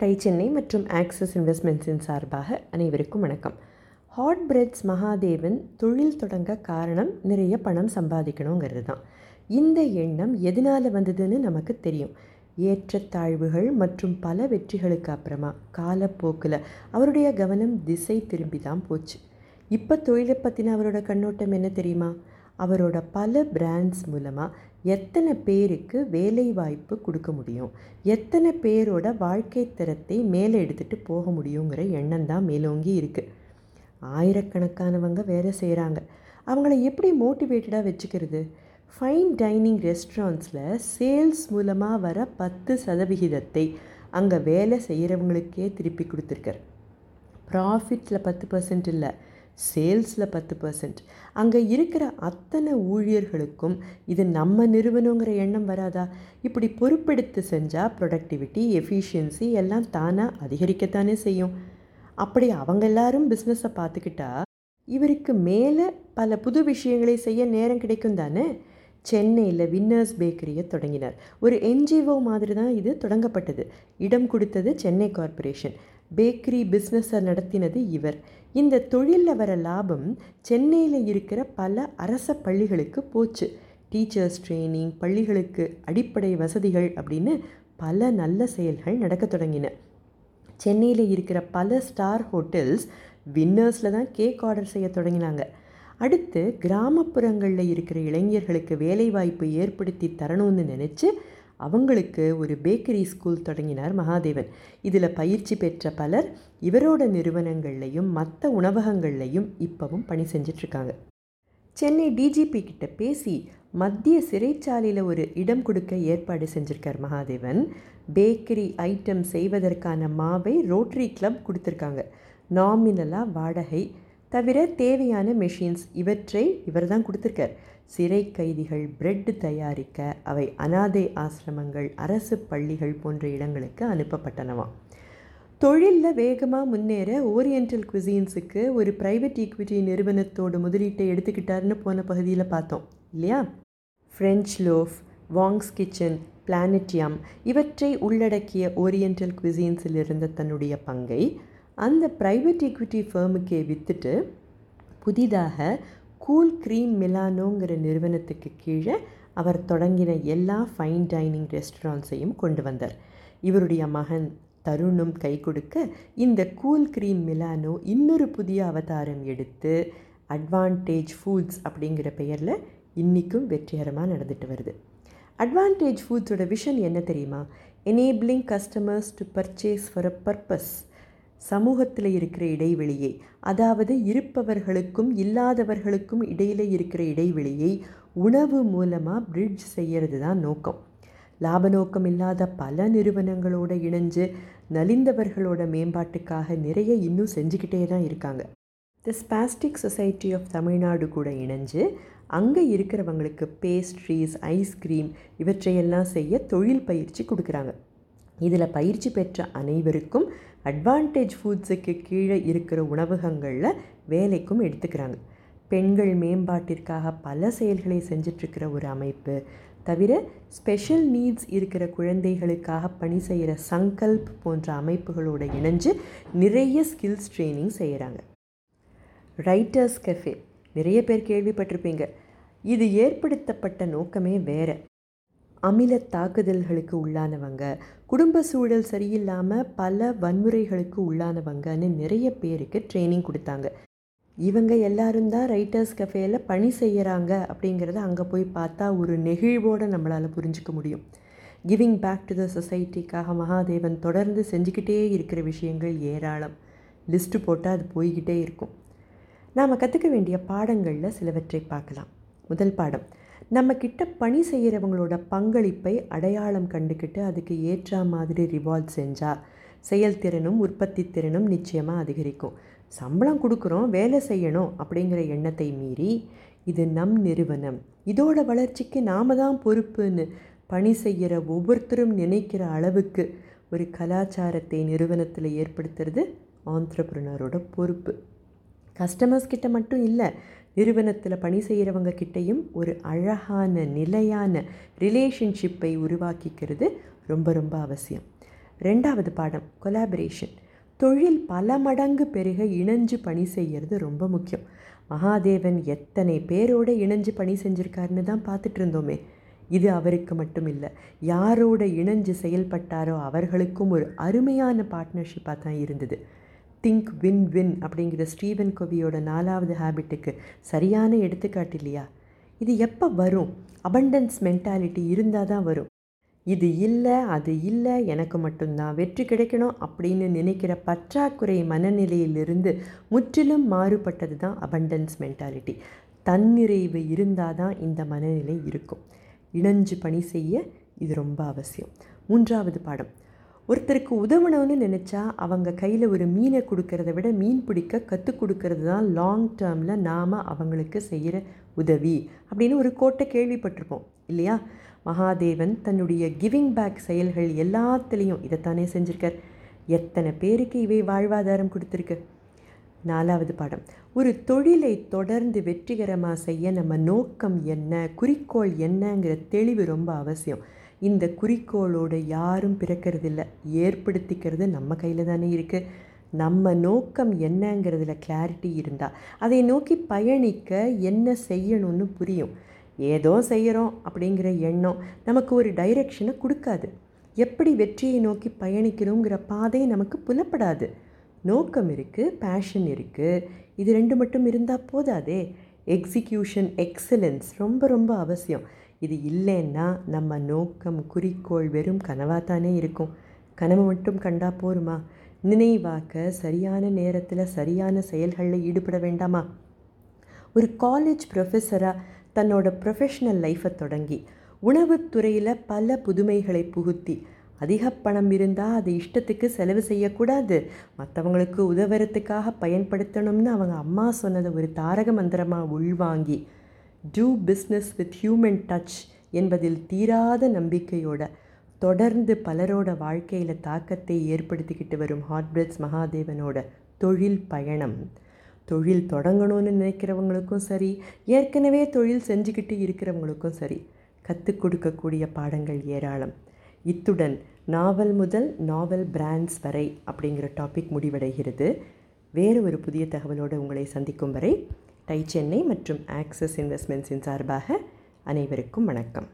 Tie Chennai மற்றும் axis இன்வெஸ்ட்மெண்ட்ஸின் சார்பாக அனைவருக்கும் வணக்கம். ஹாட் பிரெட்ஸ் மகாதேவன் தொழில் தொடங்க காரணம் நிறைய பணம் சம்பாதிக்கணுங்கிறது தான். இந்த எண்ணம் எதனால் வந்ததுன்னு நமக்கு தெரியும். ஏற்றத்தாழ்வுகள் மற்றும் பல வெற்றிகளுக்கு அப்புறமா காலப்போக்கில் அவருடைய கவனம் திசை திரும்பி தான் போச்சு. இப்போ தொழிலை பற்றின அவரோட கண்ணோட்டம் என்ன தெரியுமா? அவரோட பல பிராண்ட்ஸ் மூலமாக எத்தனை பேருக்கு வேலை வாய்ப்பு கொடுக்க முடியும்? எத்தனை பேரோட வாழ்க்கை தரத்தை மேலே எடுத்துகிட்டு போக முடியுங்கிற எண்ணம் தான் மேலோங்கி இருக்குது ஆயிரக்கணக்கானவங்க வேலை செய்கிறாங்க அவங்கள எப்படி மோட்டிவேட்டடாக வச்சுக்கிறது? ஃபைன் டைனிங் ரெஸ்டாரண்ட்ஸில் சேல்ஸ் மூலமாக வர பத்து சதவிகிதத்தை அங்கே வேலை செய்கிறவங்களுக்கே திருப்பி கொடுத்துருக்கார். ப்ராஃபிட்டில் பத்து பர்சன்ட் இல்லை. சேல்ஸில் பத்து பர்சன்ட் அங்கே இருக்கிற அத்தனை ஊழியர்களுக்கும் இது நம்ம நிறுவனங்கிற எண்ணம் வராதா? இப்படி பொறுப்பெடுத்து செஞ்சால் ப்ரொடக்டிவிட்டி எஃபிஷியன்சி எல்லாம் தானாக அதிகரிக்கத்தானே செய்யும். அப்படி அவங்க எல்லாரும் பிஸ்னஸை பார்த்துக்கிட்டா இவருக்கு மேலே பல புது விஷயங்களை செய்ய நேரம் கிடைக்கும் தானே? சென்னையில் வின்னர்ஸ் பேக்கரியை தொடங்கினார். ஒரு என்ஜிஓ மாதிரி தான் இது தொடங்கப்பட்டது. இடம் கொடுத்தது சென்னை கார்ப்பரேஷன் பேக்கரி பிஸ்னஸை நடத்தினது இவர். இந்த தொழிலில் வர லாபம் சென்னையில் இருக்கிற பல அரச பள்ளிகளுக்கு போச்சு. டீச்சர்ஸ் ட்ரைனிங் பள்ளிகளுக்கு அடிப்படை வசதிகள் அப்படின்னு பல நல்ல செயல்கள் நடக்க தொடங்கின. சென்னையில் இருக்கிற பல ஸ்டார் ஹோட்டல்ஸ் வின்னர்ஸில் தான் கேக் ஆர்டர் செய்ய தொடங்கினாங்க. அடுத்து கிராமப்புறங்களில் இருக்கிற இளைஞர்களுக்கு வேலைவாய்ப்பு ஏற்படுத்தி தரணும்னு நினச்சி அவங்களுக்கு ஒரு பேக்கரி ஸ்கூல் தொடங்கினார் மகாதேவன். இதில் பயிற்சி பெற்ற பலர் இவரோட நிறுவனங்கள்லையும் மற்ற உணவகங்கள்லையும் இப்போவும் பணி செஞ்சிட்ருக்காங்க. சென்னை டிஜிபி கிட்ட பேசி மத்திய சிறைச்சாலையில் ஒரு இடம் கொடுக்க ஏற்பாடு செஞ்சுருக்கார் மகாதேவன். பேக்கரி ஐட்டம் செய்வதற்கான மாவை ரோட்டரி கிளப் கொடுத்துருக்காங்க. நாமினலாக வாடகை தவிர தேவையான மெஷின்ஸ் இவற்றை இவர் தான் கொடுத்துருக்கார். சிறை கைதிகள் பிரெட் தயாரிக்க அவை அனாதை ஆசிரமங்கள் அரசு பள்ளிகள் போன்ற இடங்களுக்கு அனுப்பப்பட்டனவாம் தொழிலில் வேகமாக முன்னேற ஓரியண்டல் குசின்ஸுக்கு ஒரு ப்ரைவேட் ஈக்விட்டி நிறுவனத்தோட முதலீட்டை எடுத்துக்கிட்டாருன்னு போன பகுதியில் பார்த்தோம் இல்லையா? ஃப்ரெஞ்ச் லோஃப் வாங்ஸ் கிச்சன் பிளானட்டியம் இவற்றை உள்ளடக்கிய ஓரியண்டல் குசின்ஸில் இருந்த தன்னுடைய பங்கை அந்த ப்ரைவேட் ஈக்விட்டி ஃபேர்முக்கே விற்றுட்டு புதிதாக கூல் க்ரீம் மிலானோங்கிற நிறுவனத்துக்கு கீழே அவர் தொடங்கின எல்லா ஃபைன் டைனிங் ரெஸ்டாரண்ட்ஸையும் கொண்டு வந்தார். இவருடைய மகன் தருணும் கை கொடுக்க இந்த கூல் க்ரீம் மிலானோ இன்னொரு புதிய அவதாரம் எடுத்து அட்வான்டேஜ் ஃபுட்ஸ் அப்படிங்கிற பெயரில் இன்றைக்கும் வெற்றிகரமாக நடந்துட்டு வருது. அட்வான்டேஜ் ஃபுட்ஸோட விஷன் என்ன தெரியுமா? Enabling customers to purchase for a purpose சமூகத்தில் இருக்கிற இடைவெளியை அதாவது இருப்பவர்களுக்கும் இல்லாதவர்களுக்கும் இடையில் இருக்கிற இடைவெளியை உணவு மூலமாக பிரிட்ஜ் செய்கிறது தான் நோக்கம். லாப நோக்கம் இல்லாத பல நிறுவனங்களோடு இணைஞ்சு நலிந்தவர்களோட மேம்பாட்டுக்காக நிறைய இன்னும் செஞ்சுக்கிட்டே தான் இருக்காங்க. The spastic society of Tamil Nadu கூட இணைஞ்சு அங்கே இருக்கிறவங்களுக்கு பேஸ்ட்ரீஸ் ஐஸ்கிரீம் இவற்றையெல்லாம் செய்ய தொழில் பயிற்சி கொடுக்குறாங்க. இதில் பயிற்சி பெற்ற அனைவருக்கும் அட்வான்டேஜ் ஃபுட்ஸுக்கு கீழே இருக்கிற உணவகங்களில் வேலைக்கும் எடுத்துக்கிறாங்க. பெண்கள் மேம்பாட்டிற்காக பல செயல்களை செஞ்சிட்ருக்கிற ஒரு அமைப்பு. தவிர ஸ்பெஷல் நீட்ஸ் இருக்கிற குழந்தைகளுக்காக பணி செய்கிற சங்கல்ப் போன்ற அமைப்புகளோடு இணைஞ்சு நிறைய ஸ்கில்ஸ் ட்ரைனிங் செய்கிறாங்க. ரைட்டர்ஸ் கெஃபே நிறைய பேர் கேள்விப்பட்டிருப்பீங்க. இது ஏற்படுத்தப்பட்ட நோக்கமே வேறு. அமில தாக்குதல்களுக்கு உள்ளானவங்க. குடும்ப சூழல் சரியில்லாமல் பல வன்முறைகளுக்கு உள்ளானவங்கன்னு நிறைய பேருக்கு ட்ரைனிங் கொடுத்தாங்க. இவங்க எல்லாரும் தான் ரைட்டர்ஸ் கஃபேயில் பணி செய்கிறாங்க அப்படிங்கிறத அங்கே போய் பார்த்தா ஒரு நெகிழ்வோடு நம்மளால் புரிஞ்சிக்க முடியும். கிவிங் பேக் டு த சொசைட்டிக்காக மகாதேவன் தொடர்ந்து செஞ்சுக்கிட்டே இருக்கிற விஷயங்கள் ஏராளம். லிஸ்ட்டு போட்டால் அது போய்கிட்டே இருக்கும். நாம் கற்றுக்க வேண்டிய பாடங்களில் சிலவற்றை பார்க்கலாம். முதல் பாடம். நம்ம கிட்ட பணி செய்கிறவங்களோட பங்களிப்பை அடையாளம் கண்டுக்கிட்டு அதுக்கு ஏற்ற மாதிரி ரிவால்வ் செஞ்சால் செயல்திறனும் உற்பத்தி திறனும் நிச்சயமாக அதிகரிக்கும். சம்பளம் கொடுக்குறோம் வேலை செய்யணும் அப்படிங்கிற எண்ணத்தை மீறி இது நம் நிறுவனம். இதோட வளர்ச்சிக்கு நாம தான் பொறுப்புன்னு பணி செய்கிற ஒவ்வொருத்தரும் நினைக்கிற அளவுக்கு ஒரு கலாச்சாரத்தை நிறுவனத்தில் ஏற்படுத்துறது ஆந்திரப்ரனரோட பொறுப்பு. கஸ்டமர்ஸ் கிட்ட மட்டும் இல்லை நிறுவனத்தில் பணி செய்கிறவங்க கிட்டேயும் ஒரு அழகான நிலையான ரிலேஷன்ஷிப்பை உருவாக்கிக்கிறது ரொம்ப ரொம்ப அவசியம். ரெண்டாவது பாடம் கொலாபரேஷன் தொழில் பல மடங்கு பெருக இணைஞ்சு பணி செய்கிறது ரொம்ப முக்கியம். மகாதேவன் எத்தனை பேரோட இணைஞ்சு பணி செஞ்சுருக்காருன்னு தான் பார்த்துட்டு இருந்தோமே. இது அவருக்கு மட்டும் இல்லை யாரோட இணைஞ்சு செயல்பட்டாரோ அவர்களுக்கும் ஒரு அருமையான பார்ட்னர்ஷிப்பாக தான் இருந்தது. திங்க் வின் வின் அப்படிங்கிற ஸ்டீவன் கோவியோட நாலாவது ஹேபிட்டுக்கு சரியான எடுத்துக்காட்டு இல்லையா? இது எப்போ வரும்? அபண்டன்ஸ் மென்டாலிட்டி இருந்தால் தான் வரும். இது இல்லை அது இல்லை எனக்கு மட்டும்தான் வெற்றி கிடைக்கணும் அப்படின்னு நினைக்கிற பற்றாக்குறை மனநிலையிலிருந்து முற்றிலும் மாறுபட்டது தான் அபண்டன்ஸ் மென்டாலிட்டி தன்னிறைவு இருந்தால் தான் இந்த மனநிலை இருக்கும். இணைஞ்சு பணி செய்ய இது ரொம்ப அவசியம். மூன்றாவது பாடம். ஒருத்தருக்கு உதவணும்னு நினச்சா அவங்க கையில் ஒரு மீனை கொடுக்கறத விட மீன் பிடிக்க கற்றுக் கொடுக்கறது தான் லாங் டேர்மில் நாம் அவங்களுக்கு செய்கிற உதவி அப்படின்னு ஒரு கோட்டை கேள்விப்பட்டிருப்போம் இல்லையா? மகாதேவன் தன்னுடைய கிவிங் பேக் செயல்கள் எல்லாத்துலேயும் இதைத்தானே செஞ்சுருக்கார். எத்தனை பேருக்கு இவை வாழ்வாதாரம் கொடுத்துருக்கு? நாலாவது பாடம். ஒரு தொழிலை தொடர்ந்து வெற்றிகரமாக செய்ய நம்ம நோக்கம் என்ன குறிக்கோள் என்னங்கிற தெளிவு ரொம்ப அவசியம். இந்த குறிக்கோளோடு யாரும் பிறக்கிறதில்ல. ஏற்படுத்திக்கிறது நம்ம கையில் தானே இருக்குது நம்ம நோக்கம் என்னங்கிறதுல கிளாரிட்டி இருந்தால் அதை நோக்கி பயணிக்க என்ன செய்யணும்னு புரியும். ஏதோ செய்கிறோம் அப்படிங்கிற எண்ணம் நமக்கு ஒரு டைரெக்ஷனை கொடுக்காது. எப்படி வெற்றியை நோக்கி பயணிக்கணுங்கிற பாதை நமக்கு புலப்படாது. நோக்கம் இருக்குது பேஷன் இருக்குது இது ரெண்டு மட்டும் இருந்தால் போதாதே. எக்ஸிக்யூஷன் எக்ஸலன்ஸ் ரொம்ப ரொம்ப அவசியம். இது இல்லைன்னா நம்ம நோக்கம் குறிக்கோள் வெறும் கனவாக தானே இருக்கும். கனவு மட்டும் கண்டா போருமா? நினைவாக்க சரியான நேரத்தில் சரியான செயல்களில் ஈடுபட வேண்டாமா? ஒரு காலேஜ் ப்ரொஃபஸராக தன்னோட ப்ரொஃபஷ்னல் லைஃப்பை தொடங்கி உணவுத்துறையில் பல புதுமைகளை புகுத்தி அதிக பணம் இருந்தால் அதை இஷ்டத்துக்கு செலவு செய்யக்கூடாது. மற்றவங்களுக்கு உதவுறதுக்காக பயன்படுத்தணும்னு அவங்க அம்மா சொன்னதை ஒரு தாரக மந்திரமாக உள்வாங்கி do business with human touch என்பதில் தீராத நம்பிக்கையோட தொடர்ந்து பலரோட வாழ்க்கையில் தாக்கத்தை ஏற்படுத்திக்கிட்டு வரும் ஹாட்பிரட்ஸ் மகாதேவனோட தொழில் பயணம். தொழில் தொடங்கணும்னு நினைக்கிறவங்களுக்கும் சரி ஏற்கனவே தொழில் செஞ்சுக்கிட்டு இருக்கிறவங்களுக்கும் சரி கற்றுக் கொடுக்கக்கூடிய பாடங்கள் ஏராளம். இத்துடன் நாவல் முதல் நாவல் பிராண்ட்ஸ் வரை அப்படிங்கிற டாபிக் முடிவடைகிறது. வேறு ஒரு புதிய தகவலோடு உங்களை சந்திக்கும் வரை டை சென்னை மற்றும் ஆக்சிஸ் இன்வெஸ்ட்மெண்ட்ஸின் சார்பாக அனைவருக்கும் வணக்கம்.